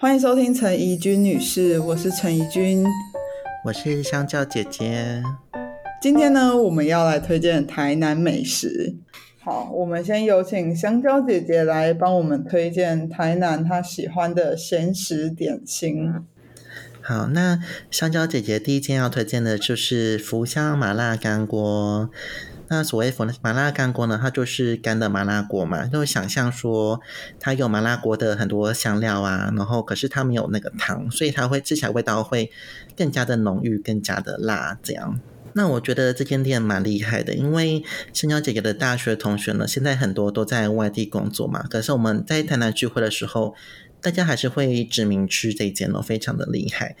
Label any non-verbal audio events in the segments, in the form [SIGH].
欢迎收听陈怡君女士，我是陈怡君，我是香蕉姐姐。今天呢，我们要来推荐台南美食。好，我们先有请香蕉姐姐来帮我们推荐台南她喜欢的咸食点心。好，那香蕉姐姐第一件要推荐的就是福香麻辣干锅。那所谓福麻辣干锅呢，它就是干的麻辣锅嘛，就想象说它有麻辣锅的很多香料啊，然后可是它没有那个汤，所以它会吃起来味道会更加的浓郁，更加的辣这样。那我觉得这间店蛮厉害的，因为香蕉姐姐的大学同学呢，现在很多都在外地工作嘛，可是我们在台南聚会的时候，大家还是会指名吃这间哦，非常的厉害。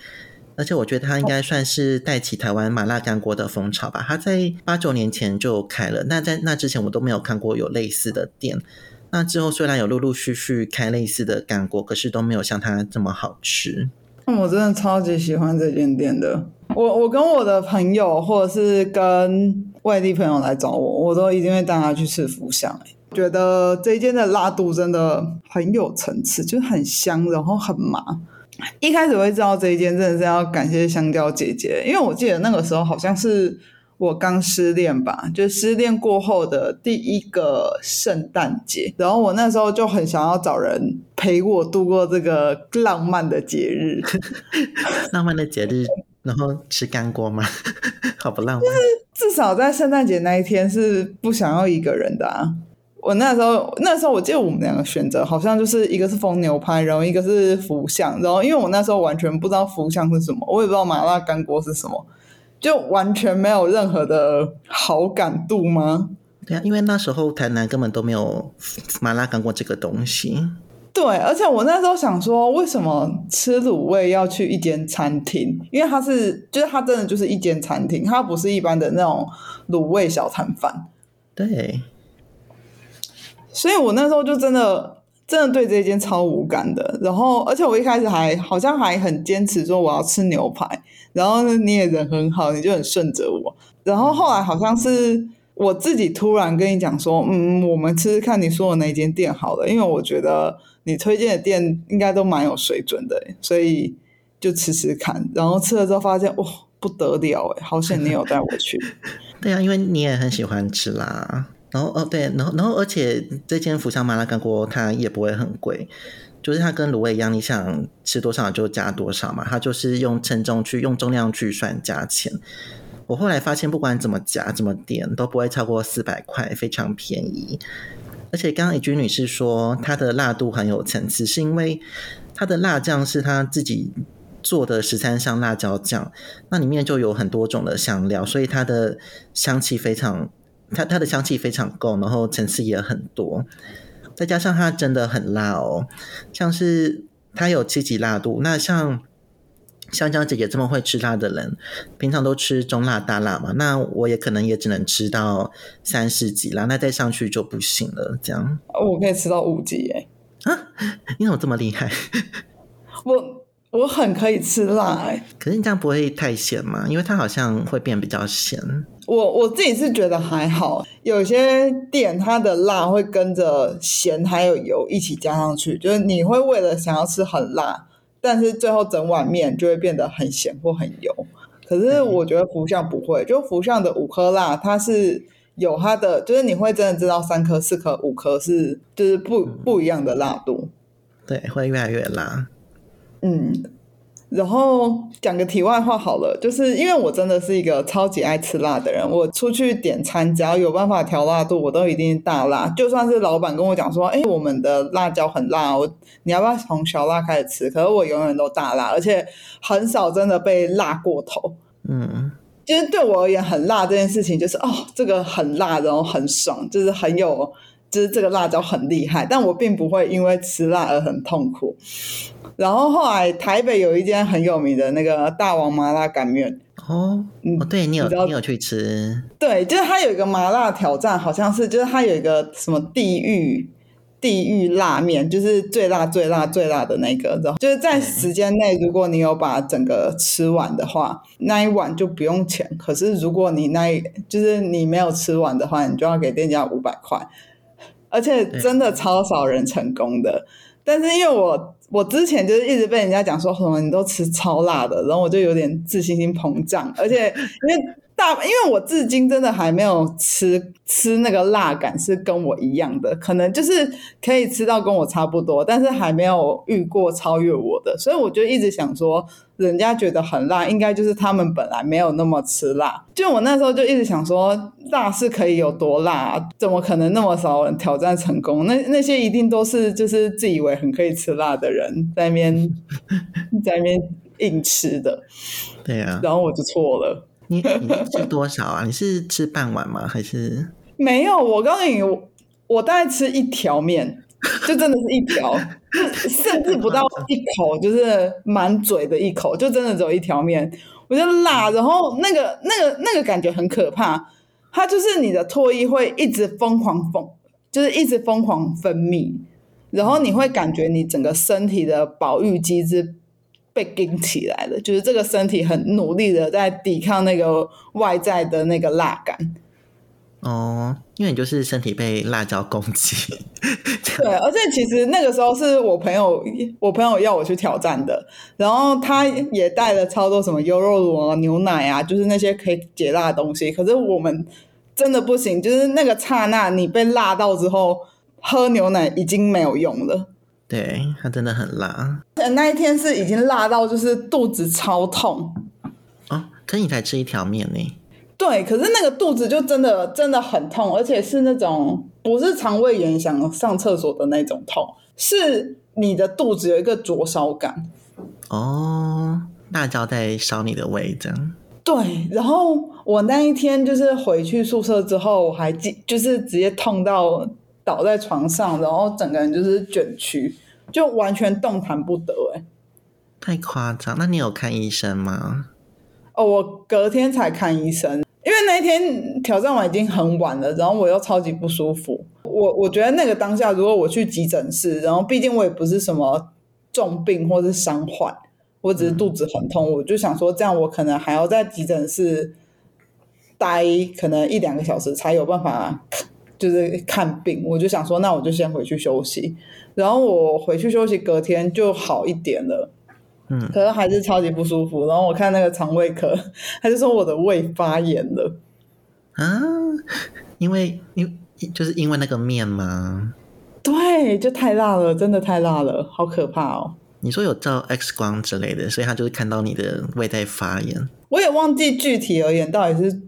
而且我觉得它应该算是带起台湾麻辣干锅的风潮吧。它在八九年前就开了，那在那之前我都没有看过有类似的店。那之后虽然有陆陆续续开类似的干锅，可是都没有像它这么好吃。那我真的超级喜欢这间店的。我我跟我的朋友或者是跟外地朋友来找我，我都一定会带他去吃福香。觉得这间的辣度真的很有层次，就是很香，然后很麻。一开始会知道这一间，真的是要感谢香蕉姐姐，因为我记得那个时候好像是我刚失恋吧，就失恋过后的第一个圣诞节，然后我那时候就很想要找人陪我度过这个浪漫的节日，[LAUGHS] 浪漫的节日，然后吃干锅吗？[LAUGHS] 好不浪漫，就是至少在圣诞节那一天是不想要一个人的啊。我那时候，那时候我记得我们两个选择好像就是一个是风牛排，然后一个是福相，然后因为我那时候完全不知道福相是什么，我也不知道麻辣干锅是什么，就完全没有任何的好感度吗？对啊，因为那时候台南根本都没有麻辣干锅这个东西。对，而且我那时候想说，为什么吃卤味要去一间餐厅？因为它是，就是它真的就是一间餐厅，它不是一般的那种卤味小摊贩。对。所以我那时候就真的真的对这间超无感的，然后而且我一开始还好像还很坚持说我要吃牛排，然后你也人很好，你就很顺着我，然后后来好像是我自己突然跟你讲说，嗯，我们吃吃看你说的那间店好了，因为我觉得你推荐的店应该都蛮有水准的，所以就吃吃看，然后吃了之后发现哇不得了哎，好险你有带我去，对啊，因为你也很喜欢吃啦。然后哦对，然后然后而且这间福香麻辣干锅它也不会很贵，就是它跟卤味一样，你想吃多少就加多少嘛，它就是用称重去用重量去算价钱。我后来发现不管怎么加怎么点都不会超过四百块，非常便宜。而且刚刚怡君女士说它的辣度很有层次，是因为它的辣酱是她自己做的十三香辣椒酱，那里面就有很多种的香料，所以它的香气非常。它它的香气非常够，然后层次也很多，再加上它真的很辣哦，像是它有七级辣度。那像香蕉姐姐这么会吃辣的人，平常都吃中辣大辣嘛，那我也可能也只能吃到三四级啦，那再上去就不行了。这样，我可以吃到五级哎！啊，[LAUGHS] 你怎么这么厉害？[LAUGHS] 我我很可以吃辣哎，可是你这样不会太咸吗？因为它好像会变比较咸。我我自己是觉得还好，有些店它的辣会跟着咸还有油一起加上去，就是你会为了想要吃很辣，但是最后整碗面就会变得很咸或很油。可是我觉得福相不会，就福相的五颗辣，它是有它的，就是你会真的知道三颗、四颗、五颗是就是不不一样的辣度，对，会越来越辣，嗯。然后讲个题外话好了，就是因为我真的是一个超级爱吃辣的人，我出去点餐只要有办法调辣度，我都一定大辣。就算是老板跟我讲说，哎，我们的辣椒很辣，我你要不要从小辣开始吃？可是我永远都大辣，而且很少真的被辣过头。嗯，其实对我而言，很辣这件事情就是哦，这个很辣，然后很爽，就是很有，就是这个辣椒很厉害，但我并不会因为吃辣而很痛苦。然后后来台北有一间很有名的那个大王麻辣干面哦，哦，对你有你有去吃？对，就是它有一个麻辣挑战，好像是就是它有一个什么地狱地狱辣面，就是最辣最辣最辣的那个，然后就是在时间内，如果你有把整个吃完的话，那一碗就不用钱。可是如果你那一就是你没有吃完的话，你就要给店家五百块，而且真的超少人成功的。但是因为我我之前就是一直被人家讲说什么你都吃超辣的，然后我就有点自信心膨胀，而且因为大，因为我至今真的还没有吃吃那个辣感是跟我一样的，可能就是可以吃到跟我差不多，但是还没有遇过超越我的，所以我就一直想说，人家觉得很辣，应该就是他们本来没有那么吃辣。就我那时候就一直想说，辣是可以有多辣啊？怎么可能那么少人挑战成功？那那些一定都是就是自以为很可以吃辣的人在那边 [LAUGHS] 在那边硬吃的，对啊，然后我就错了。你你吃多少啊？你是吃半碗吗？还是没有？我告诉你，我我大概吃一条面，就真的是一条，甚至不到一口，就是满嘴的一口，就真的只有一条面。我觉得辣，然后那个那个那个感觉很可怕，它就是你的唾液会一直疯狂疯，就是一直疯狂分泌，然后你会感觉你整个身体的保育机制。被顶起来了，就是这个身体很努力的在抵抗那个外在的那个辣感。哦，因为你就是身体被辣椒攻击。[LAUGHS] 对，而且其实那个时候是我朋友，我朋友要我去挑战的，然后他也带了超多什么优酪乳啊、牛奶啊，就是那些可以解辣的东西。可是我们真的不行，就是那个刹那你被辣到之后，喝牛奶已经没有用了。对，它真的很辣。那一天是已经辣到就是肚子超痛哦，可你才吃一条面呢。对，可是那个肚子就真的真的很痛，而且是那种不是肠胃炎想上厕所的那种痛，是你的肚子有一个灼烧感。哦，辣椒在烧你的胃，这样。对，然后我那一天就是回去宿舍之后，我还记就是直接痛到。倒在床上，然后整个人就是卷曲，就完全动弹不得。哎，太夸张！那你有看医生吗？哦，我隔天才看医生，因为那一天挑战完已经很晚了，然后我又超级不舒服。我我觉得那个当下，如果我去急诊室，然后毕竟我也不是什么重病或是伤患，我只是肚子很痛，我就想说，这样我可能还要在急诊室待可能一两个小时，才有办法。就是看病，我就想说，那我就先回去休息。然后我回去休息，隔天就好一点了。嗯，可是还是超级不舒服。然后我看那个肠胃科，他就说我的胃发炎了。啊？因为因就是因为那个面吗？对，就太辣了，真的太辣了，好可怕哦。你说有照 X 光之类的，所以他就是看到你的胃在发炎。我也忘记具体而言到底是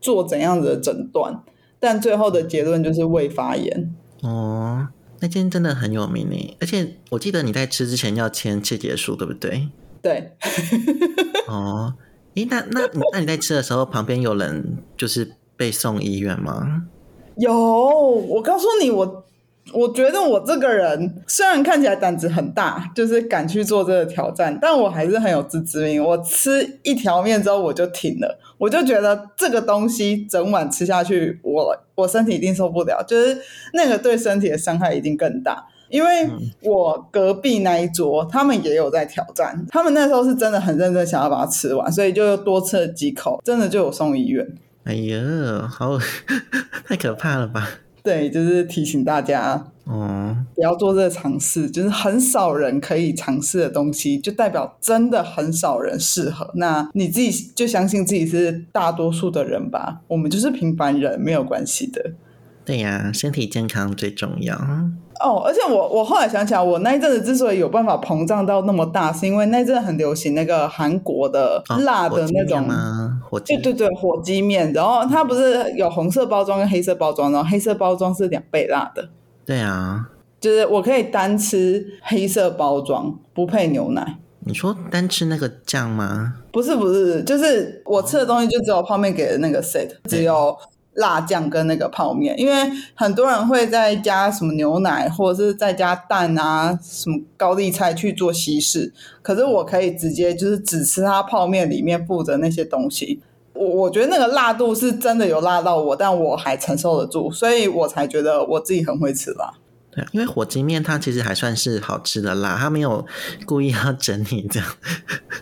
做怎样子的诊断。但最后的结论就是胃发炎哦。那间真的很有名呢，而且我记得你在吃之前要签切结书，对不对？对。哦，诶，那那那你在吃的时候，旁边有人就是被送医院吗？有，我告诉你，我。我觉得我这个人虽然看起来胆子很大，就是敢去做这个挑战，但我还是很有自知之明。我吃一条面之后我就停了，我就觉得这个东西整碗吃下去，我我身体一定受不了，就是那个对身体的伤害一定更大。因为我隔壁那一桌他们也有在挑战，他们那时候是真的很认真想要把它吃完，所以就多吃了几口，真的就有送医院。哎呀，好，[LAUGHS] 太可怕了吧！对，就是提醒大家，嗯，不要做这个尝试。就是很少人可以尝试的东西，就代表真的很少人适合。那你自己就相信自己是大多数的人吧。我们就是平凡人，没有关系的。对呀，身体健康最重要。哦，而且我我后来想起来，我那一阵子之所以有办法膨胀到那么大，是因为那阵很流行那个韩国的辣的那种，火鸡对对对，火鸡面。然后它不是有红色包装跟黑色包装，然后黑色包装是两倍辣的。对啊，就是我可以单吃黑色包装，不配牛奶。你说单吃那个酱吗？不是不是，就是我吃的东西就只有泡面给的那个 set，只有。辣酱跟那个泡面，因为很多人会再加什么牛奶，或者是再加蛋啊，什么高丽菜去做稀释。可是我可以直接就是只吃它泡面里面附的那些东西。我我觉得那个辣度是真的有辣到我，但我还承受得住，所以我才觉得我自己很会吃辣。对，因为火鸡面它其实还算是好吃的辣，它没有故意要整你这样。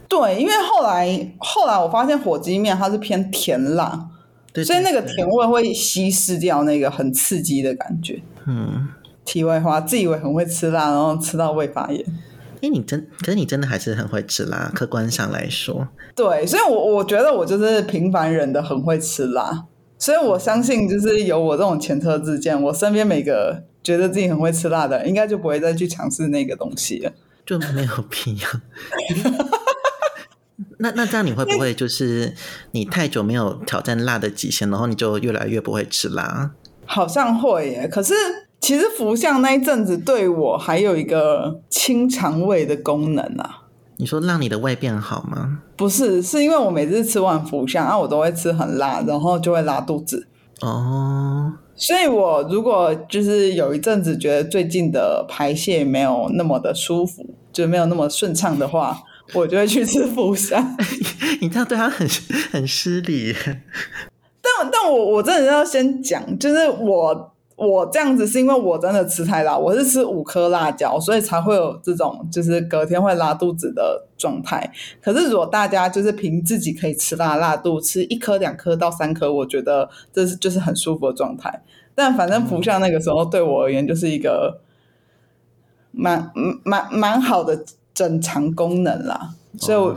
对，因为后来后来我发现火鸡面它是偏甜辣。所以那个甜味会稀释掉那个很刺激的感觉。嗯，题外话，自以为很会吃辣，然后吃到胃发炎。哎，你真，可是你真的还是很会吃辣，客观上来说。对，所以我我觉得我就是平凡人的很会吃辣，所以我相信就是有我这种前车之鉴，我身边每个觉得自己很会吃辣的人，应该就不会再去尝试那个东西了。就没有必要。[LAUGHS] 那那这样你会不会就是你太久没有挑战辣的极限，然后你就越来越不会吃辣？好像会耶，可是其实福相那一阵子对我还有一个清肠胃的功能啊。你说让你的胃变好吗？不是，是因为我每次吃完福相啊，我都会吃很辣，然后就会拉肚子。哦，所以我如果就是有一阵子觉得最近的排泄没有那么的舒服，就没有那么顺畅的话，我就会去吃福山。[LAUGHS] 你这样对他很很失礼。但但我我真的要先讲，就是我我这样子是因为我真的吃太辣，我是吃五颗辣椒，所以才会有这种就是隔天会拉肚子的状态。可是如果大家就是凭自己可以吃辣辣度，吃一颗两颗到三颗，我觉得这是就是很舒服的状态。但反正福相那个时候对我而言就是一个蛮蛮蛮好的整肠功能啦，所以我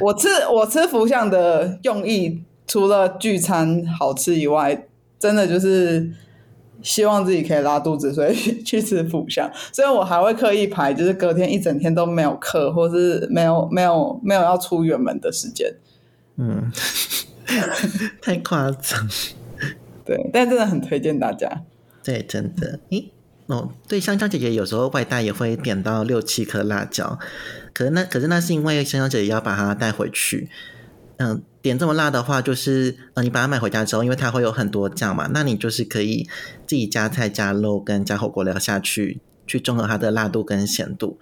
我吃我吃福相的用意。除了聚餐好吃以外，真的就是希望自己可以拉肚子，所以 [LAUGHS] 去吃福相。所以我还会刻意排，就是隔天一整天都没有课，或是没有没有没有要出远门的时间。嗯，[LAUGHS] 太夸张。对，但真的很推荐大家。对，真的。诶，哦，对，香蕉姐姐有时候外带也会点到六七颗辣椒，可是那可是那是因为香蕉姐姐要把它带回去。嗯。点这么辣的话，就是呃，你把它买回家之后，因为它会有很多酱嘛，那你就是可以自己加菜、加肉跟加火锅料下去，去中和它的辣度跟咸度。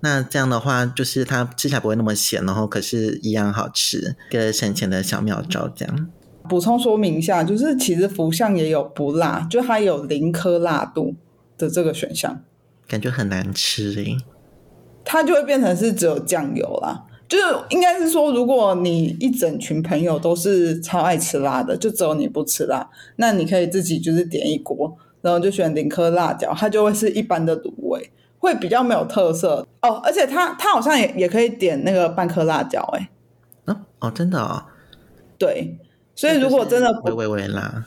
那这样的话，就是它吃起来不会那么咸，然后可是一样好吃，个省钱的小妙招。这样补充说明一下，就是其实福相也有不辣，就它有零颗辣度的这个选项，感觉很难吃诶，它就会变成是只有酱油啦。就是应该是说，如果你一整群朋友都是超爱吃辣的，就只有你不吃辣，那你可以自己就是点一锅，然后就选零颗辣椒，它就会是一般的卤味，会比较没有特色。哦。而且它它好像也也可以点那个半颗辣椒，哎，哦哦，真的哦，对，所以如果真的微微微辣，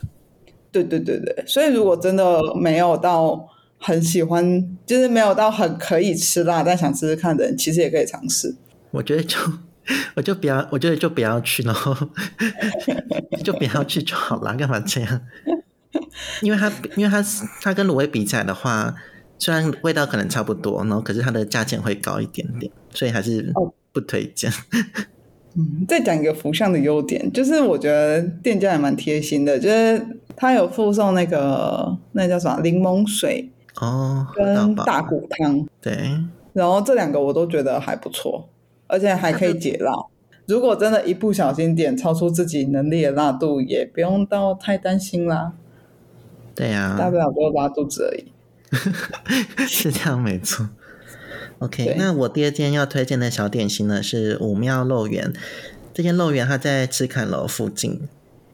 对对对对，所以如果真的没有到很喜欢，就是没有到很可以吃辣，但想试试看的人，其实也可以尝试。我觉得就我就不要，我觉得就不要去，然 [LAUGHS] 后就不要去就好了，干嘛这样？[LAUGHS] 因为它，因为它，它跟卤味比起来的话，虽然味道可能差不多，然后可是它的价钱会高一点点，所以还是不推荐。[LAUGHS] 嗯，再讲一个福相的优点，就是我觉得店家也蛮贴心的，就是他有附送那个那叫什么柠檬水哦，跟大骨汤，对，然后这两个我都觉得还不错。而且还可以解辣，如果真的一不小心点超出自己能力的辣度，也不用到太担心啦。对呀，大不了多拉肚子而已。[LAUGHS] 是这样，没错。OK，那我第二间要推荐的小点心呢是五庙肉圆。这间肉圆它在赤坎楼附近。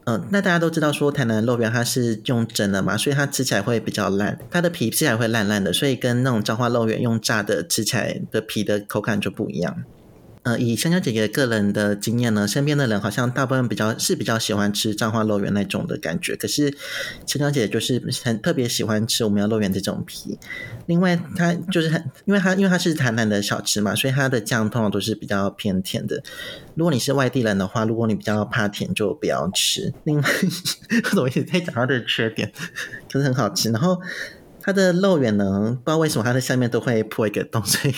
嗯，那大家都知道说台南肉圆它是用蒸的嘛，所以它吃起来会比较烂，它的皮吃起来会烂烂的，所以跟那种彰化肉圆用炸的吃起来的皮的口感就不一样。呃，以香蕉姐姐个人的经验呢，身边的人好像大部分比较是比较喜欢吃彰化肉圆那种的感觉。可是香蕉姐姐就是很特别喜欢吃我们要肉圆这种皮。另外，它就是很，因为它因为它是台南的小吃嘛，所以它的酱通常都是比较偏甜的。如果你是外地人的话，如果你比较怕甜，就不要吃。另外，我一直在讲它的缺点，可是很好吃。然后它的肉圆呢，不知道为什么它的下面都会破一个洞，所以。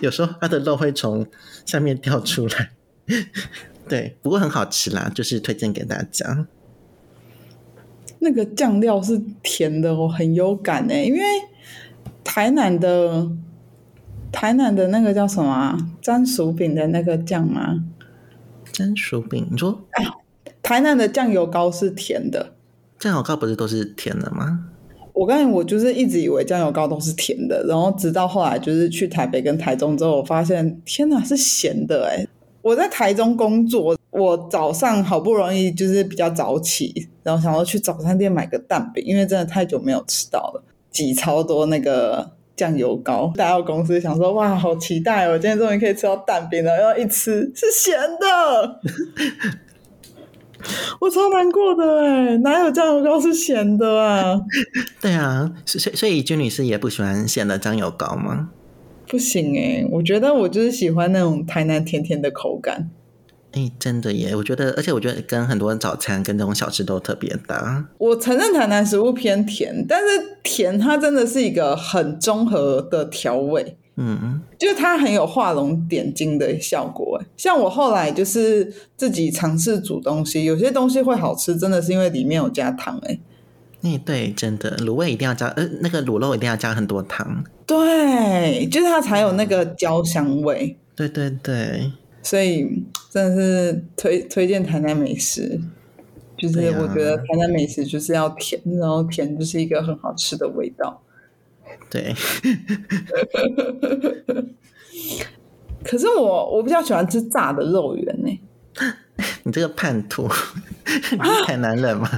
有时候它的肉会从下面掉出来，对，不过很好吃啦，就是推荐给大家。那个酱料是甜的我，很有感诶，因为台南的台南的那个叫什么沾薯饼的那个酱吗？沾薯饼，你说？台南的酱油膏是甜的，酱油膏不是都是甜的吗？我刚才我就是一直以为酱油膏都是甜的，然后直到后来就是去台北跟台中之后，我发现天哪是咸的哎！我在台中工作，我早上好不容易就是比较早起，然后想要去早餐店买个蛋饼，因为真的太久没有吃到了，挤超多那个酱油膏，带到公司想说哇，好期待哦！今天终于可以吃到蛋饼了，然后一吃是咸的，[LAUGHS] [LAUGHS] 我超难过的哎，哪有酱油膏是咸的啊？[LAUGHS] 对啊，所以所以君女士也不喜欢咸的酱油膏吗？不行哎，我觉得我就是喜欢那种台南甜甜的口感。哎，真的耶！我觉得，而且我觉得跟很多早餐跟这种小吃都特别搭。我承认台南食物偏甜，但是甜它真的是一个很综合的调味，嗯，就是它很有画龙点睛的效果。像我后来就是自己尝试煮东西，有些东西会好吃，真的是因为里面有加糖。哎，哎，对，真的卤味一定要加，呃，那个卤肉一定要加很多糖。对，就是它才有那个焦香味。对对对。所以真的是推推荐台南美食，就是我觉得台南美食就是要甜，然后甜就是一个很好吃的味道。对。[LAUGHS] 可是我我比较喜欢吃炸的肉圆呢。[LAUGHS] 你这个叛徒，[LAUGHS] 你是台南人吗？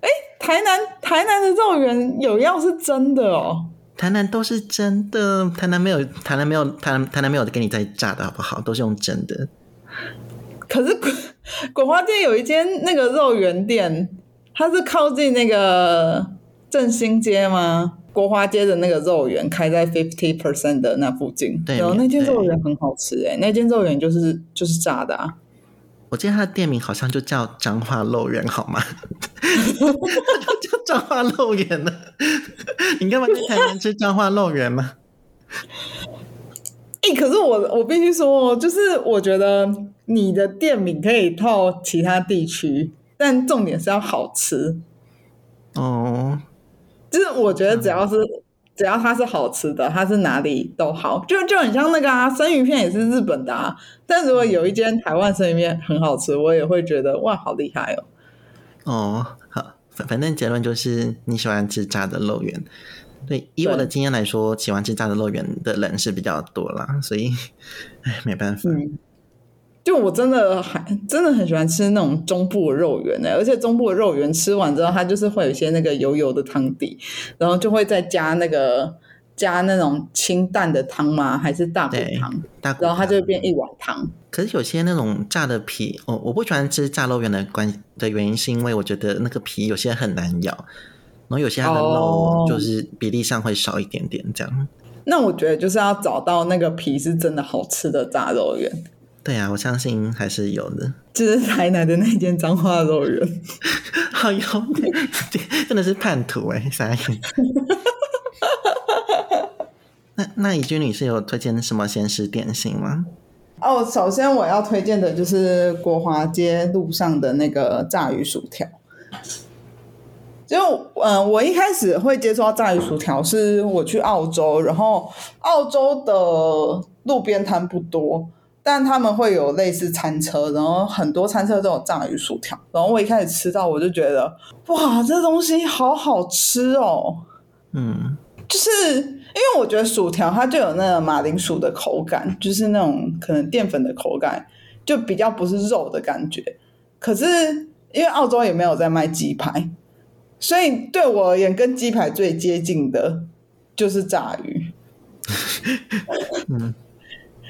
哎，台南台南的肉圆有要是真的哦。台南都是真的，台南没有，台南没有，台南台南没有给你再炸的好不好？都是用真的。可是滚滚花街有一间那个肉圆店，它是靠近那个振兴街吗？国华街的那个肉圆开在 fifty percent 的那附近，对，那间肉圆很好吃哎，那间肉圆就是就是炸的啊。我记得它的店名好像就叫彰化肉圆，好吗？[LAUGHS] 叫彰化肉圆呢？你干嘛在台南吃彰化肉圆吗？哎，[LAUGHS] 可是我我必须说，就是我觉得你的店名可以套其他地区，但重点是要好吃。哦，就是我觉得只要是。只要它是好吃的，它是哪里都好，就就很像那个啊，生鱼片也是日本的啊。但如果有一间台湾生鱼片很好吃，我也会觉得哇，好厉害哦。哦，好，反反正结论就是你喜欢吃炸的肉圆。对，以我的经验来说，喜欢吃炸的肉圆的人是比较多啦，所以，哎，没办法。就我真的还真的很喜欢吃那种中部的肉圆呢，而且中部的肉圆吃完之后，它就是会有一些那个油油的汤底，然后就会再加那个加那种清淡的汤吗？还是大骨汤？大然后它就会变一碗汤。可是有些那种炸的皮，我我不喜欢吃炸肉圆的关的原因，是因为我觉得那个皮有些很难咬，然后有些它的肉就是比例上会少一点点这样。那我觉得就是要找到那个皮是真的好吃的炸肉圆。对啊，我相信还是有的。[LAUGHS] 就是台南的那间脏话肉圆，[LAUGHS] 好有，真的是叛徒哎！啥意思？那那以君女士有推荐什么咸食点心吗？哦，首先我要推荐的就是国华街路上的那个炸鱼薯条。就嗯，我一开始会接触到炸鱼薯条，是我去澳洲，然后澳洲的路边摊不多。但他们会有类似餐车，然后很多餐车都有炸鱼薯条。然后我一开始吃到，我就觉得哇，这东西好好吃哦。嗯，就是因为我觉得薯条它就有那个马铃薯的口感，就是那种可能淀粉的口感，就比较不是肉的感觉。可是因为澳洲也没有在卖鸡排，所以对我而言，跟鸡排最接近的就是炸鱼。[LAUGHS] 嗯。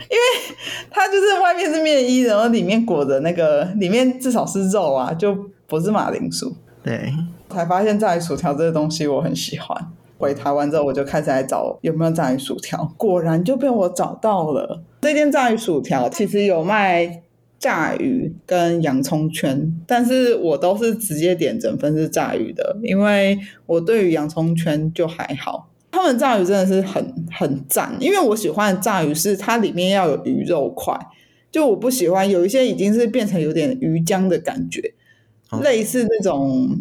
因为它就是外面是面衣，然后里面裹着那个，里面至少是肉啊，就不是马铃薯。对，才发现炸鱼薯条这个东西我很喜欢。回台湾之后，我就开始来找有没有炸鱼薯条，果然就被我找到了。这间炸鱼薯条其实有卖炸鱼跟洋葱圈，但是我都是直接点整份是炸鱼的，因为我对于洋葱圈就还好。他们炸鱼真的是很很赞，因为我喜欢的炸鱼是它里面要有鱼肉块，就我不喜欢有一些已经是变成有点鱼浆的感觉，类似那种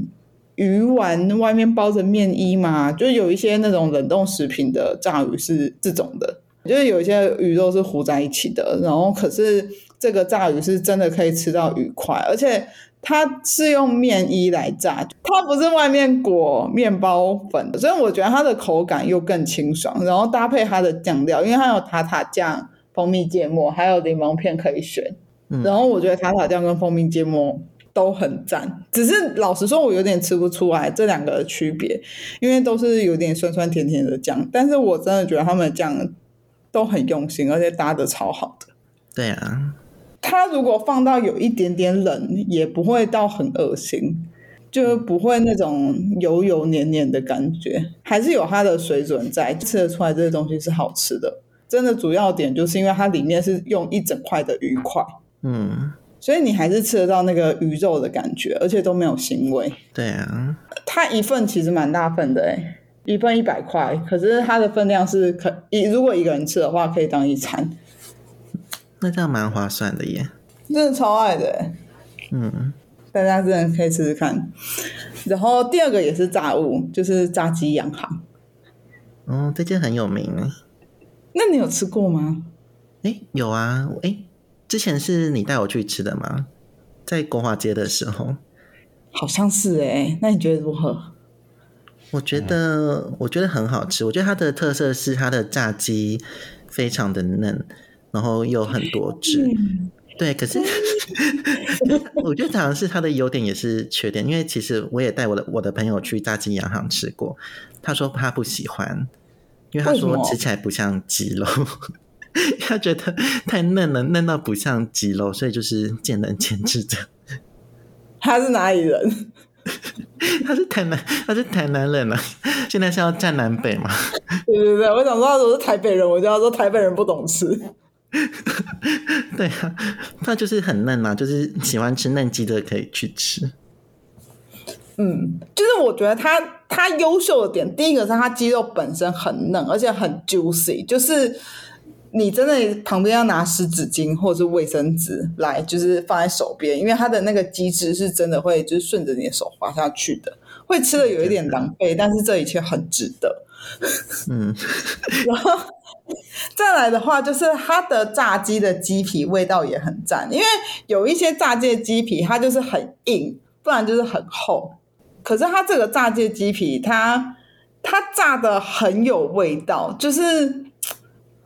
鱼丸外面包着面衣嘛，就有一些那种冷冻食品的炸鱼是这种的，就是有一些鱼肉是糊在一起的，然后可是这个炸鱼是真的可以吃到鱼块，而且。它是用面衣来炸，它不是外面裹面包粉的，所以我觉得它的口感又更清爽。然后搭配它的酱料，因为它有塔塔酱、蜂蜜芥末，还有柠檬片可以选。然后我觉得塔塔酱跟蜂蜜芥末都很赞。只是老实说，我有点吃不出来这两个的区别，因为都是有点酸酸甜甜的酱。但是我真的觉得他们的酱都很用心，而且搭的超好的。对啊，它如果放到有一点点冷，也不会到很恶心，就不会那种油油黏黏的感觉，还是有它的水准在，吃得出来这个东西是好吃的。真的主要点就是因为它里面是用一整块的鱼块，嗯，所以你还是吃得到那个鱼肉的感觉，而且都没有腥味。对啊，它一份其实蛮大份的诶，一份一百块，可是它的分量是可一如果一个人吃的话，可以当一餐，那这样蛮划算的耶。真的超爱的诶。嗯，大家真的可以试试看。然后第二个也是炸物，就是炸鸡洋行。哦，这间很有名诶。那你有吃过吗？哎，有啊，哎，之前是你带我去吃的吗？在国华街的时候，好像是哎。那你觉得如何？我觉得，我觉得很好吃。我觉得它的特色是它的炸鸡非常的嫩，然后又很多汁。对，可是 [LAUGHS] 我觉得好像是它的优点也是缺点，因为其实我也带我的我的朋友去炸鸡洋行吃过，他说他不喜欢。因为他说吃起来不像鸡肉，[LAUGHS] 他觉得太嫩了，嫩到不像鸡肉，所以就是见仁见智的。他是哪里人？[LAUGHS] 他是台南，他是台南人啊。现在是要站南北嘛？对对对，我想说，我是台北人，我就要说台北人不懂吃。[LAUGHS] 对啊，他就是很嫩嘛，就是喜欢吃嫩鸡的可以去吃。嗯，就是我觉得它它优秀的点，第一个是它鸡肉本身很嫩，而且很 juicy，就是你真的旁边要拿湿纸巾或者是卫生纸来，就是放在手边，因为它的那个鸡汁是真的会就是顺着你的手滑下去的，会吃的有一点狼狈，但是这一切很值得。嗯，[LAUGHS] 然后再来的话，就是它的炸鸡的鸡皮味道也很赞，因为有一些炸鸡的鸡皮它就是很硬，不然就是很厚。可是它这个炸鸡鸡皮，它它炸的很有味道，就是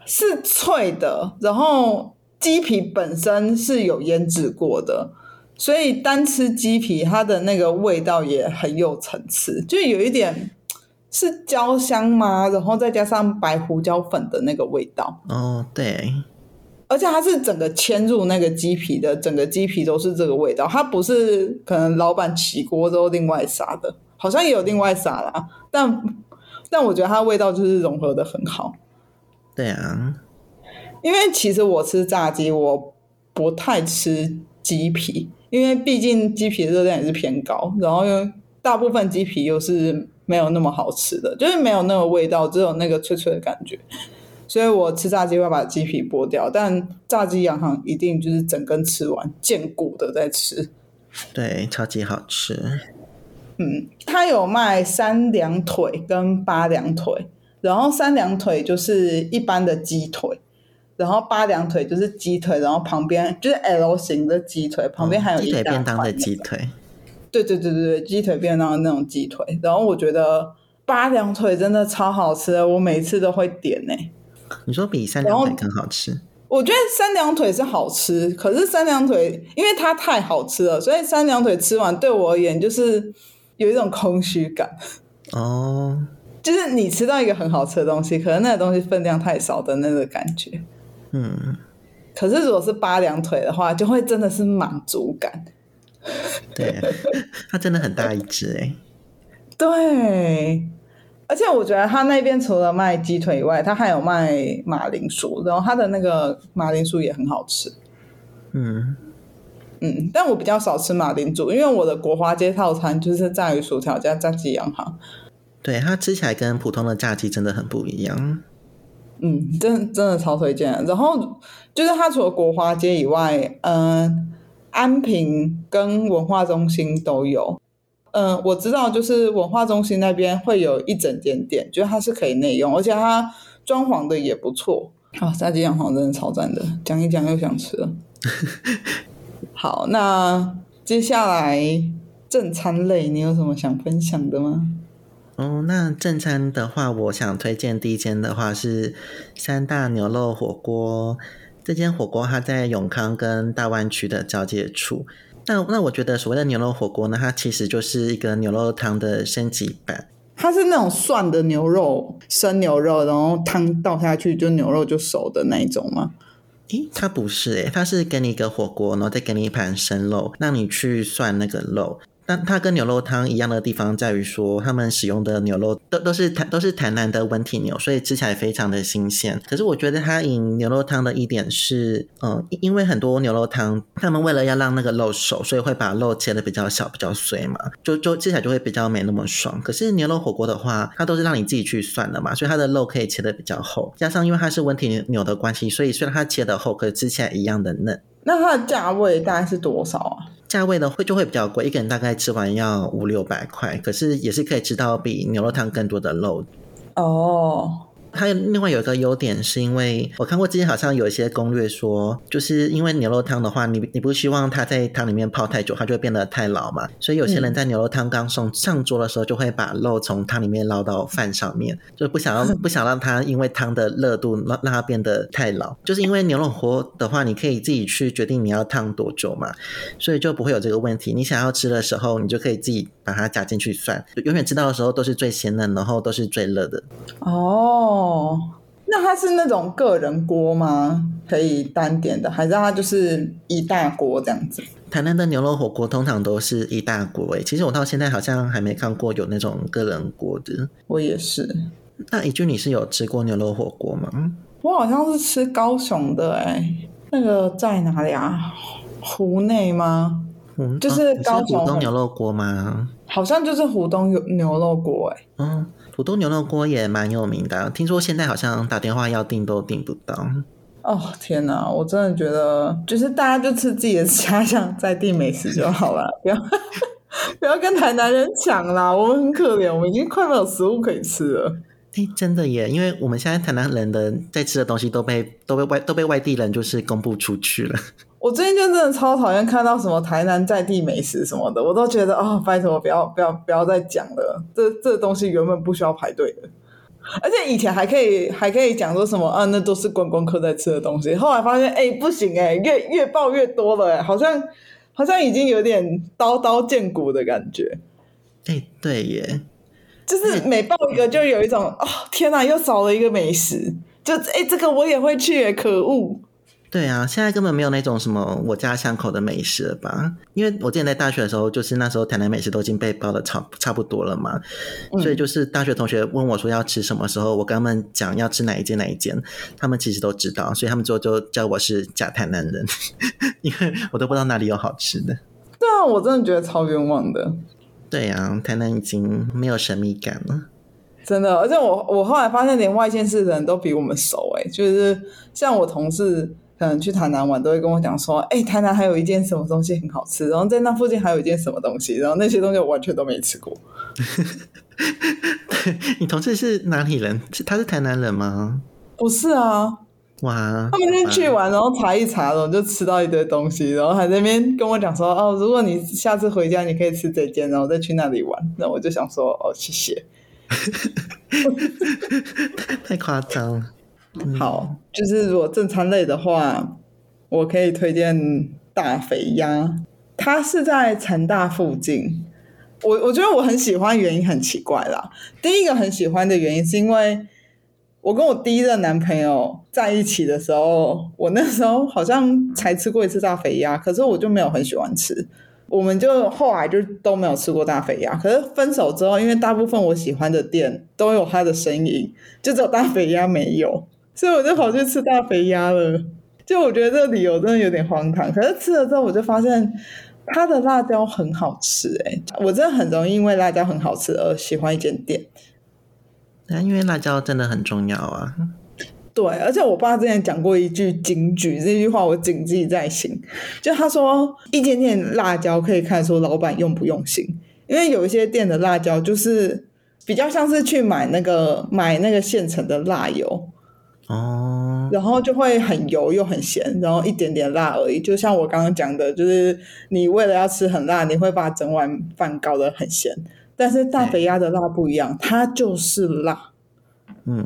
是脆的，然后鸡皮本身是有腌制过的，所以单吃鸡皮，它的那个味道也很有层次，就有一点是焦香吗？然后再加上白胡椒粉的那个味道。哦，对。而且它是整个嵌入那个鸡皮的，整个鸡皮都是这个味道。它不是可能老板起锅之后另外撒的，好像也有另外撒啦。但但我觉得它味道就是融合的很好。对啊，因为其实我吃炸鸡，我不太吃鸡皮，因为毕竟鸡皮热量也是偏高，然后又大部分鸡皮又是没有那么好吃的，就是没有那个味道，只有那个脆脆的感觉。所以我吃炸鸡会把鸡皮剥掉，但炸鸡洋行一定就是整根吃完，见骨的在吃。对，超级好吃。嗯，它有卖三两腿跟八两腿，然后三两腿就是一般的鸡腿，然后八两腿就是鸡腿，然后旁边就是 L 型的鸡腿，旁边还有鸡腿便当的鸡腿。对对对对对，鸡腿便当的那种鸡腿。然后我觉得八两腿真的超好吃，我每次都会点呢。你说比三两腿更好吃？我觉得三两腿是好吃，可是三两腿因为它太好吃了，所以三两腿吃完对我而言就是有一种空虚感。哦，就是你吃到一个很好吃的东西，可能那个东西分量太少的那个感觉。嗯，可是如果是八两腿的话，就会真的是满足感。[LAUGHS] 对，它真的很大一只哎。对。而且我觉得他那边除了卖鸡腿以外，他还有卖马铃薯，然后他的那个马铃薯也很好吃。嗯嗯，但我比较少吃马铃薯，因为我的国华街套餐就是炸鱼薯条加炸鸡洋行。对，它吃起来跟普通的炸鸡真的很不一样。嗯，真真的超推荐。然后就是它除了国华街以外，嗯，安平跟文化中心都有。嗯，我知道，就是文化中心那边会有一整间店，觉得它是可以内用，而且它装潢的也不错。啊，炸鸡洋行真的超赞的，讲一讲又想吃了。好，那接下来正餐类，你有什么想分享的吗？哦，那正餐的话，我想推荐第一间的话是三大牛肉火锅。这间火锅它在永康跟大湾区的交界处。那那我觉得所谓的牛肉火锅呢，它其实就是一个牛肉汤的升级版。它是那种涮的牛肉，生牛肉，然后汤倒下去就牛肉就熟的那一种吗？诶，它不是诶，它是给你一个火锅，然后再给你一盘生肉，让你去涮那个肉。但它跟牛肉汤一样的地方在于说，他们使用的牛肉都都是台都是台南的温体牛，所以吃起来非常的新鲜。可是我觉得它饮牛肉汤的一点是，嗯，因为很多牛肉汤，他们为了要让那个肉熟，所以会把肉切的比较小、比较碎嘛，就就吃起来就会比较没那么爽。可是牛肉火锅的话，它都是让你自己去涮的嘛，所以它的肉可以切的比较厚，加上因为它是温体牛的关系，所以虽然它切的厚，可是吃起来一样的嫩。那它的价位大概是多少啊？价位的会就会比较贵，一个人大概吃完要五六百块，可是也是可以吃到比牛肉汤更多的肉。哦。它另外有一个优点，是因为我看过之前好像有一些攻略说，就是因为牛肉汤的话，你你不希望它在汤里面泡太久，它就会变得太老嘛。所以有些人在牛肉汤刚送上桌的时候，就会把肉从汤里面捞到饭上面，[LAUGHS] 就不想要不想让它因为汤的热度让让它变得太老。就是因为牛肉锅的话，你可以自己去决定你要烫多久嘛，所以就不会有这个问题。你想要吃的时候，你就可以自己把它夹进去涮，永远吃到的时候都是最鲜嫩，然后都是最热的。哦。哦，那它是那种个人锅吗？可以单点的，还是它就是一大锅这样子？台南的牛肉火锅通常都是一大锅诶。其实我到现在好像还没看过有那种个人锅的。我也是。那一句你是有吃过牛肉火锅吗？我好像是吃高雄的哎，那个在哪里啊？湖内吗？嗯，就是高雄牛肉锅吗？好像就是湖东牛牛肉锅哎。嗯。土豆牛肉锅也蛮有名的，听说现在好像打电话要订都订不到。哦天哪，我真的觉得就是大家就吃自己的家乡在地美食就好了，不要 [LAUGHS] 不要跟台南人抢啦，我们很可怜，我们已经快没有食物可以吃了。哎，真的耶，因为我们现在台南人的在吃的东西都被都被外都被外地人就是公布出去了。我最近就真的超讨厌看到什么台南在地美食什么的，我都觉得啊，拜托不要不要不要再讲了，这这东西原本不需要排队的，而且以前还可以还可以讲说什么啊，那都是观光客在吃的东西，后来发现哎不行哎，越越爆越多了哎，好像好像已经有点刀刀见骨的感觉。哎，对耶，就是每爆一个就有一种哦天哪，又少了一个美食，就哎这个我也会去，可恶。对啊，现在根本没有那种什么我家巷口的美食了吧？因为我之前在大学的时候，就是那时候台南美食都已经被包的差差不多了嘛，所以就是大学同学问我说要吃什么时候，我跟他们讲要吃哪一间哪一间，他们其实都知道，所以他们之后就叫我是假台南人，[LAUGHS] 因为我都不知道哪里有好吃的。对啊，我真的觉得超冤枉的。对啊，台南已经没有神秘感了，真的。而且我我后来发现，连外县市的人都比我们熟哎，就是像我同事。可能去台南玩都会跟我讲说，哎，台南还有一件什么东西很好吃，然后在那附近还有一件什么东西，然后那些东西我完全都没吃过。[LAUGHS] 你同事是哪里人？是他是台南人吗？不是啊，哇！他们那天去玩，然后查一查，然后就吃到一堆东西，然后还在那边跟我讲说，哦，如果你下次回家，你可以吃这间，然后再去那里玩。那我就想说，哦，谢谢。[LAUGHS] 太夸张了。好，就是如果正餐类的话，我可以推荐大肥鸭，它是在成大附近。我我觉得我很喜欢，原因很奇怪啦。第一个很喜欢的原因是因为我跟我第一任男朋友在一起的时候，我那时候好像才吃过一次大肥鸭，可是我就没有很喜欢吃，我们就后来就都没有吃过大肥鸭。可是分手之后，因为大部分我喜欢的店都有它的身影，就只有大肥鸭没有。所以我就跑去吃大肥鸭了，就我觉得这个理由真的有点荒唐。可是吃了之后，我就发现它的辣椒很好吃，哎，我真的很容易因为辣椒很好吃而喜欢一间店。那因为辣椒真的很重要啊。对，而且我爸之前讲过一句金句，这句话我谨记在心。就他说，一间店辣椒可以看出老板用不用心，因为有一些店的辣椒就是比较像是去买那个买那个现成的辣油。哦，然后就会很油又很咸，然后一点点辣而已。就像我刚刚讲的，就是你为了要吃很辣，你会把整碗饭搞得很咸。但是大肥鸭的辣不一样，它就是辣。嗯，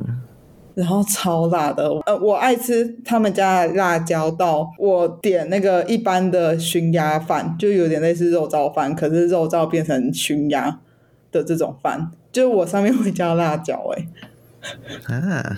然后超辣的。呃，我爱吃他们家的辣椒到我点那个一般的熏鸭饭，就有点类似肉燥饭，可是肉燥变成熏鸭的这种饭，就是我上面会加辣椒、欸。啊，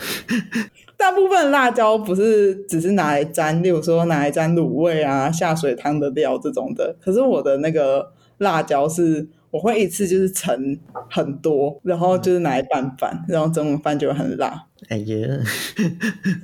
大部分辣椒不是只是拿来沾，例如说拿来沾卤味啊、下水汤的料这种的。可是我的那个辣椒是，我会一次就是盛很多，然后就是拿来拌饭，然后整碗饭就会很辣，哎呀，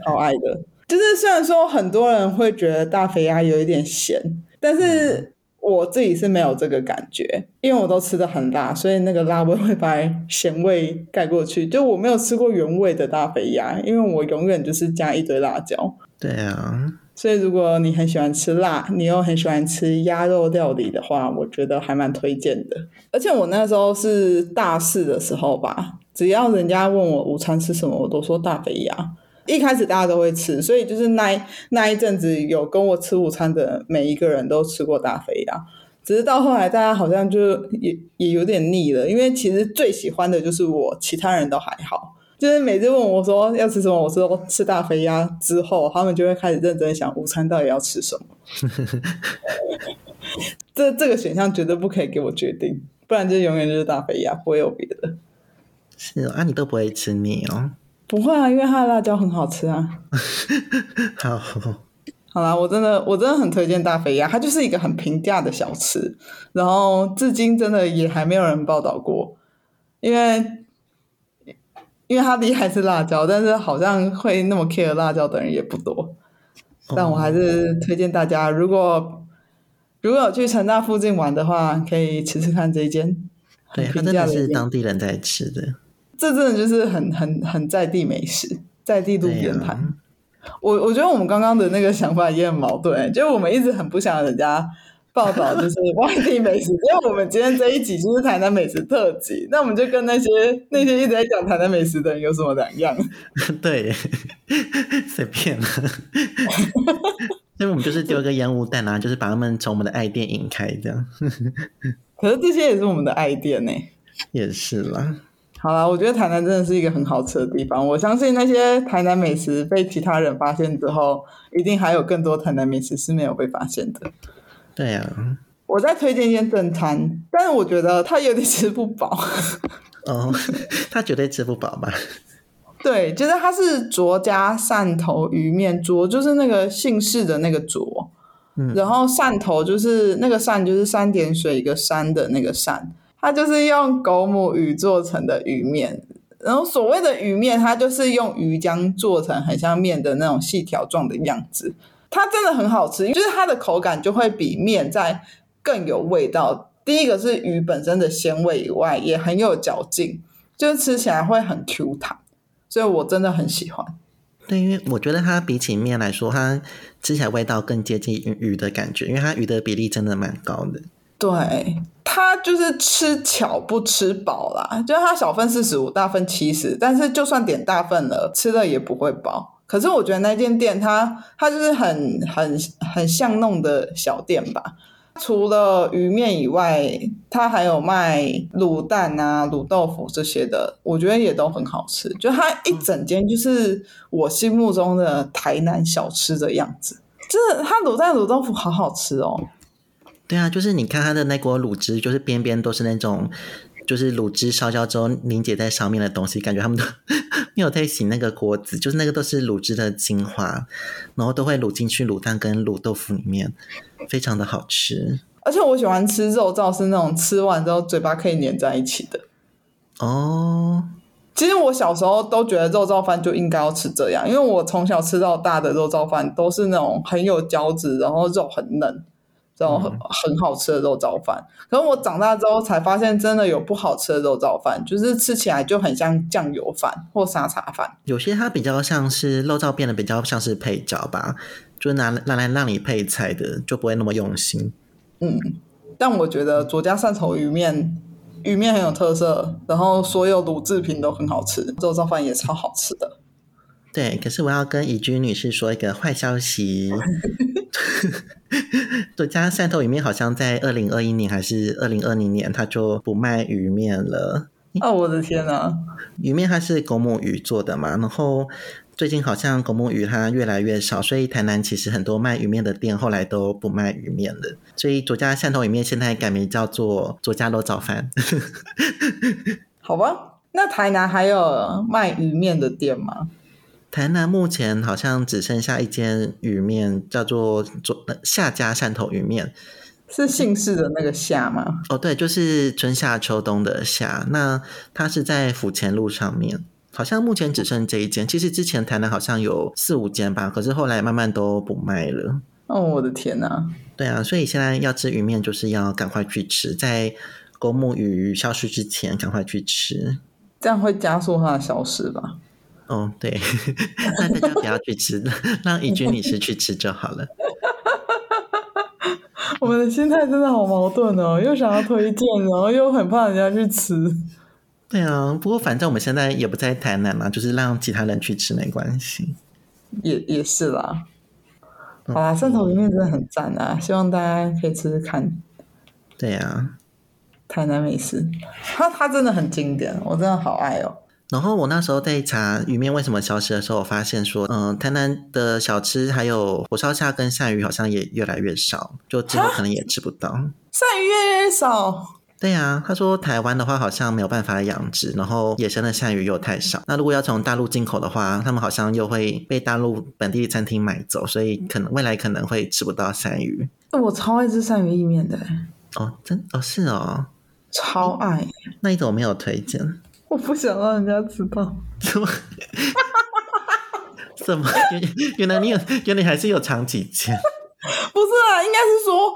超爱的。就是虽然说很多人会觉得大肥鸭有一点咸，但是我自己是没有这个感觉，因为我都吃的很辣，所以那个辣味会把咸味盖过去。就我没有吃过原味的大肥鸭，因为我永远就是加一堆辣椒。对啊，所以如果你很喜欢吃辣，你又很喜欢吃鸭肉料理的话，我觉得还蛮推荐的。而且我那时候是大四的时候吧，只要人家问我午餐吃什么，我都说大肥鸭。一开始大家都会吃，所以就是那一那一阵子有跟我吃午餐的每一个人都吃过大肥鸭，只是到后来大家好像就也也有点腻了，因为其实最喜欢的就是我，其他人都还好。就是每次问我说要吃什么，我说吃大肥鸭之后，他们就会开始认真想午餐到底要吃什么。[LAUGHS] 这这个选项绝对不可以给我决定，不然就永远就是大肥鸭，不会有别的。是哦，啊，你都不会吃腻哦。不会啊，因为它的辣椒很好吃啊。[LAUGHS] 好，好啦，我真的我真的很推荐大肥鸭，它就是一个很平价的小吃，然后至今真的也还没有人报道过，因为因为它厉害是辣椒，但是好像会那么 care 辣椒的人也不多。但我还是推荐大家，如果如果有去成大附近玩的话，可以吃吃看这一间很对，它真的是当地人在吃的。这真的就是很很很在地美食，在地路对边摊。啊，我我觉得我们刚刚的那个想法也很矛盾，就是我们一直很不想人家报道就是外地美食，因为我们今天这一集就是台南美食特辑，[LAUGHS] 那我们就跟那些那些一直在讲台南美食的人有什么两样？[LAUGHS] 对，[LAUGHS] 随便了。所以我们就是丢一个烟雾弹啊，就是把他们从我们的爱店引开，这样可是这些也是我们的爱店呢、也是啦。好啦，我觉得台南真的是一个很好吃的地方。我相信那些台南美食被其他人发现之后，一定还有更多台南美食是没有被发现的。对啊，我再推荐一间正餐，但是我觉得它有点吃不饱。哦，[LAUGHS] 他绝对吃不饱吧？对，就是它是卓家汕头鱼面，卓就是那个姓氏的那个卓，嗯然后汕头就是那个汕就是三点水一个山的那个汕，它就是用狗母鱼做成的鱼面。然后所谓的鱼面，它就是用鱼浆做成很像面的那种细条状的样子，它真的很好吃，就是它的口感就会比面在更有味道。第一个是鱼本身的鲜味以外，也很有嚼劲，就是吃起来会很 Q 弹。所以我真的很喜欢。对，因为我觉得它比起面来说，它吃起来味道更接近鱼鱼的感觉，因为它鱼的比例真的蛮高的。对，它就是吃巧不吃饱啦，就是它小份四十五，大份七十，但是就算点大份了，吃了也不会饱。可是我觉得那间店它它就是很很很巷弄的小店吧。除了鱼面以外，它还有卖卤蛋啊、卤豆腐这些的，我觉得也都很好吃。就它一整间就是我心目中的台南小吃的样子。真的，它卤蛋、卤豆腐好好吃哦。对啊，就是你看它的那锅卤汁，就是边边都是那种，就是卤汁烧焦之后凝结在上面的东西，感觉他们都 [LAUGHS] 没有在洗那个锅子，就是那个都是卤汁的精华，然后都会卤进去卤蛋跟卤豆腐里面，非常的好吃而且我喜欢吃肉燥，是那种吃完之后嘴巴可以粘在一起的。哦。其实我小时候都觉得肉燥饭就应该要吃这样，因为我从小吃到大的肉燥饭都是那种很有胶质，然后肉很嫩，然后很很好吃的肉燥饭。可是我长大之后才发现，真的有不好吃的肉燥饭，就是吃起来就很像酱油饭或沙茶饭。有些它比较像是肉燥变得比较像是配角吧，就是拿拿来让你配菜的，就不会那么用心。嗯，但我觉得左家汕头鱼面鱼面很有特色，然后所有卤制品都很好吃，肉燥饭也超好吃的。对，可是我要跟怡君女士说一个坏消息，左家汕头鱼面好像在二零二一年还是二零二零年，它就不卖鱼面了。哦，我的天哪！鱼面它是公母鱼做的嘛，然后最近好像公母鱼它越来越少，所以台南其实很多卖鱼面的店后来都不卖鱼面了，所以左家汕头鱼面现在改名叫做左家肉早饭。[LAUGHS] 好吧，那台南还有卖鱼面的店吗？台南目前好像只剩下一间鱼面，叫做左夏家汕头鱼面。是姓氏的那个夏吗？哦，对，就是春夏秋冬的夏。那它是在府前路上面，好像目前只剩这一间。其实之前台南好像有四五间吧，可是后来慢慢都不卖了。哦，我的天哪！对啊，所以现在要吃鱼面，就是要赶快去吃，在公母鱼消失之前赶快去吃，这样会加速它的消失吧？哦，对，[LAUGHS] 那大家不要去吃，[LAUGHS] 让以君女士去吃就好了。[LAUGHS] 我们的心态真的好矛盾哦，又想要推荐，然后又很怕人家去吃。对啊，不过反正我们现在也不在台南嘛，就是让其他人去吃没关系。也也是啦。好啦，汕头鱼面真的很赞啊，希望大家可以吃吃看。对呀，台南美食，它它真的很经典，我真的好爱哦。然后我那时候在查鱼面为什么消失的时候，我发现说，嗯，台南的小吃还有火烧虾跟鳝鱼好像也越来越少，就之后可能也吃不到。鳝鱼越来越少。对呀，他说台湾的话好像没有办法养殖，然后野生的鳝鱼又太少。那如果要从大陆进口的话，他们好像又会被大陆本地餐厅买走，所以可能未来可能会吃不到鳝鱼。我超爱吃鳝鱼意面的。哦，真哦是哦，超爱。那你怎么没有推荐？我不想让人家知道。怎么？[LAUGHS] 怎么？原原来你有，原来还是有藏几件？不是啊，应该是说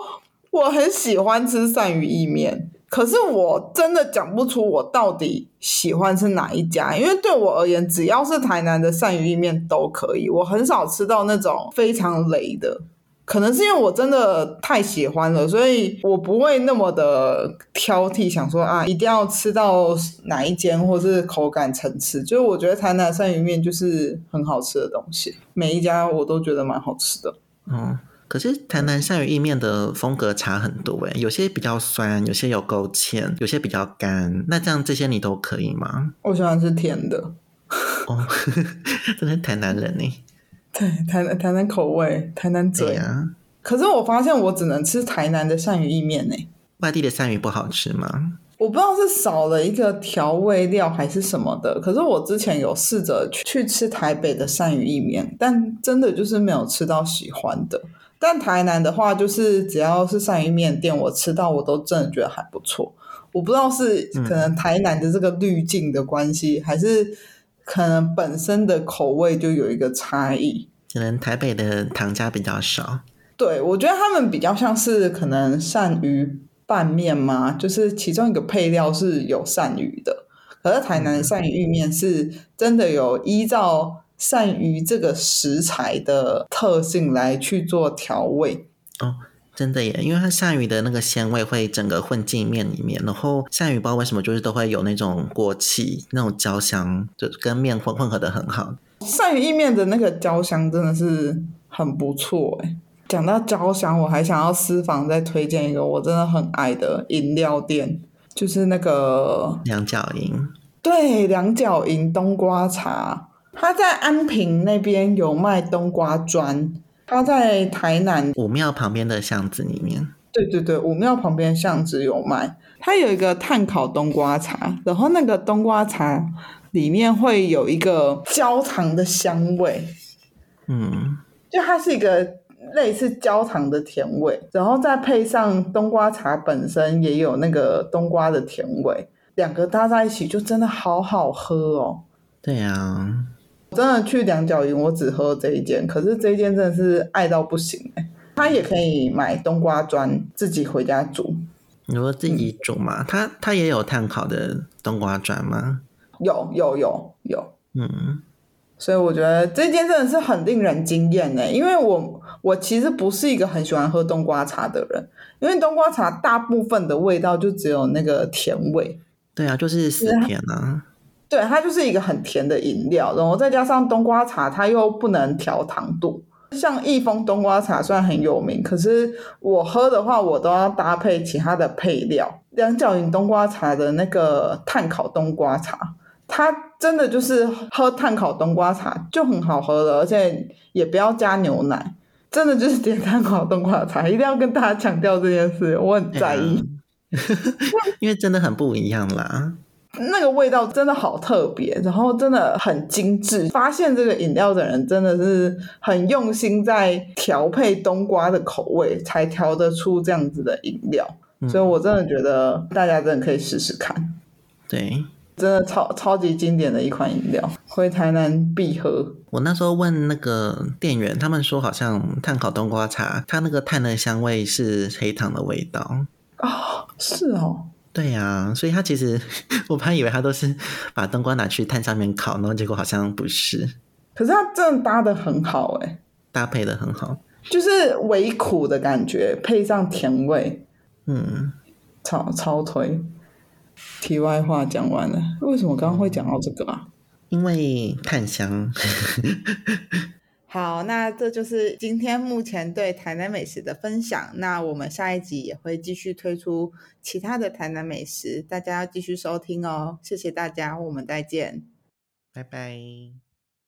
我很喜欢吃鳝鱼意面，可是我真的讲不出我到底喜欢吃哪一家，因为对我而言，只要是台南的鳝鱼意面都可以，我很少吃到那种非常雷的。可能是因为我真的太喜欢了，所以我不会那么的挑剔，想说啊，一定要吃到哪一间，或是口感层次。就是我觉得台南鳝鱼面就是很好吃的东西，每一家我都觉得蛮好吃的。嗯，可是台南鳝鱼意面的风格差很多诶，有些比较酸，有些有勾芡，有些比较干。那这样这些你都可以吗？我喜欢吃甜的。哦，[LAUGHS] 真的台南人呢。对，台南台南口味，台南嘴啊。可是我发现我只能吃台南的鳝鱼意面呢。外地的鳝鱼不好吃吗？我不知道是少了一个调味料还是什么的。可是我之前有试着去吃台北的鳝鱼意面，但真的就是没有吃到喜欢的。但台南的话，就是只要是鳝鱼面店，我吃到我都真的觉得还不错。我不知道是可能台南的这个滤镜的关系，还是。可能本身的口味就有一个差异，可能台北的糖家比较少。对，我觉得他们比较像是可能鳝鱼拌面嘛，就是其中一个配料是有鳝鱼的，可是台南的鳝鱼意面是真的有依照鳝鱼这个食材的特性来去做调味哦。真的耶，因为它鳝鱼的那个鲜味会整个混进面里面，然后鳝鱼不知道为什么就是都会有那种锅气、那种焦香，就跟面混混合的很好。鳝鱼意面的那个焦香真的是很不错哎。讲到焦香，我还想要私房再推荐一个我真的很爱的饮料店，就是那个两角银。对，两角银冬瓜茶，它在安平那边有卖冬瓜砖。他在台南武庙旁边的巷子里面。对对对，武庙旁边巷子有卖。它有一个炭烤冬瓜茶，然后那个冬瓜茶里面会有一个焦糖的香味。嗯，就它是一个类似焦糖的甜味，然后再配上冬瓜茶本身也有那个冬瓜的甜味，两个搭在一起就真的好好喝哦。对呀。真的去两角营，我只喝这一间，可是这一间真的是爱到不行哎！他也可以买冬瓜砖自己回家煮。你说自己煮吗？他他也有碳烤的冬瓜砖吗？有有有有，嗯。所以我觉得这间真的是很令人惊艳呢，因为我我其实不是一个很喜欢喝冬瓜茶的人，因为冬瓜茶大部分的味道就只有那个甜味。对啊，就是死甜啊。对，它就是一个很甜的饮料，然后再加上冬瓜茶，它又不能调糖度。像益丰冬瓜茶虽然很有名，可是我喝的话，我都要搭配其他的配料，两角营冬瓜茶的那个炭烤冬瓜茶，它真的就是喝炭烤冬瓜茶就很好喝了，而且也不要加牛奶，真的就是点炭烤冬瓜茶，一定要跟大家强调这件事，我很在意。[LAUGHS] 因为真的很不一样啦。那个味道真的好特别，然后真的很精致。发现这个饮料的人真的是很用心在调配冬瓜的口味，才调得出这样子的饮料。所以我真的觉得大家真的可以试试看。对，真的超超级经典的一款饮料，回台南必喝。我那时候问那个店员，他们说好像炭烤冬瓜茶，它那个碳的香味是黑糖的味道。哦，是哦。对呀，所以他其实 [LAUGHS] 我本来以为他都是把冬瓜拿去炭上面烤，然后结果好像不是。可是他真的搭的很好哎，搭配的很好，就是微苦的感觉，配上甜味，嗯，超超推。题外话讲完了，为什么刚刚会讲到这个啊？因为炭香。好，那这就是今天目前对台南美食的分享。那我们下一集也会继续推出其他的台南美食，大家要继续收听哦。谢谢大家，我们再见，拜拜。